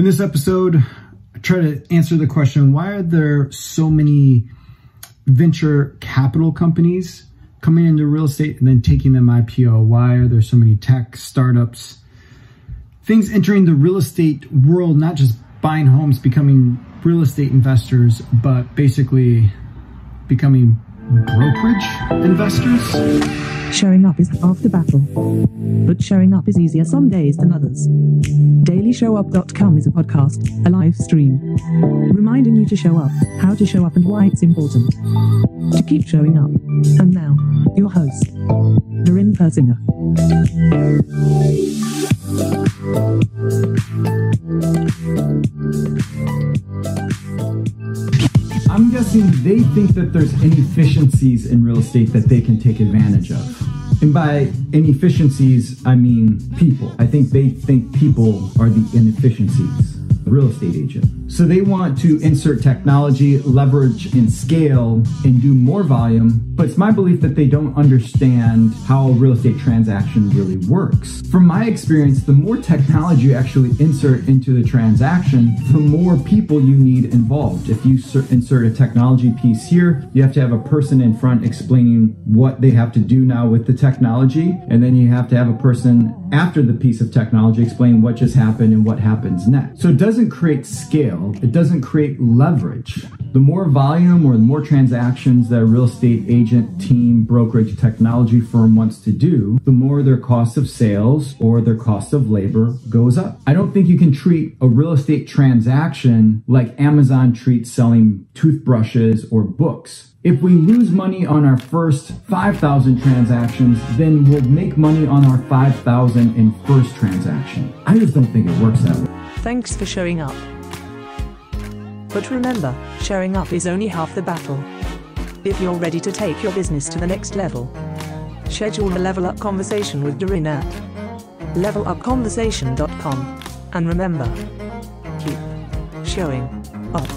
In this episode, I try to answer the question why are there so many venture capital companies coming into real estate and then taking them IPO? Why are there so many tech startups? Things entering the real estate world, not just buying homes, becoming real estate investors, but basically becoming brokerage investors? Showing up is half the battle. But showing up is easier some days than others. DailyShowUp.com is a podcast, a live stream, reminding you to show up, how to show up, and why it's important to keep showing up. And now, your host, Doreen Persinger. I'm guessing they think that there's inefficiencies in real estate that they can take advantage of. And by inefficiencies, I mean people. I think they think people are the inefficiencies real estate agent. So they want to insert technology, leverage and scale and do more volume. But it's my belief that they don't understand how a real estate transaction really works. From my experience, the more technology you actually insert into the transaction, the more people you need involved. If you insert a technology piece here, you have to have a person in front explaining what they have to do now with the technology. And then you have to have a person after the piece of technology explain what just happened and what happens next. So it doesn't create scale, it doesn't create leverage. The more volume or the more transactions that a real estate agent, team, brokerage, technology firm wants to do, the more their cost of sales or their cost of labor goes up. I don't think you can treat a real estate transaction like Amazon treats selling toothbrushes or books. If we lose money on our first 5,000 transactions, then we'll make money on our 5,000 in first transaction. I just don't think it works that way. Thanks for showing up. But remember, showing up is only half the battle. If you're ready to take your business to the next level, schedule a level up conversation with Doreen at levelupconversation.com. And remember, keep showing up.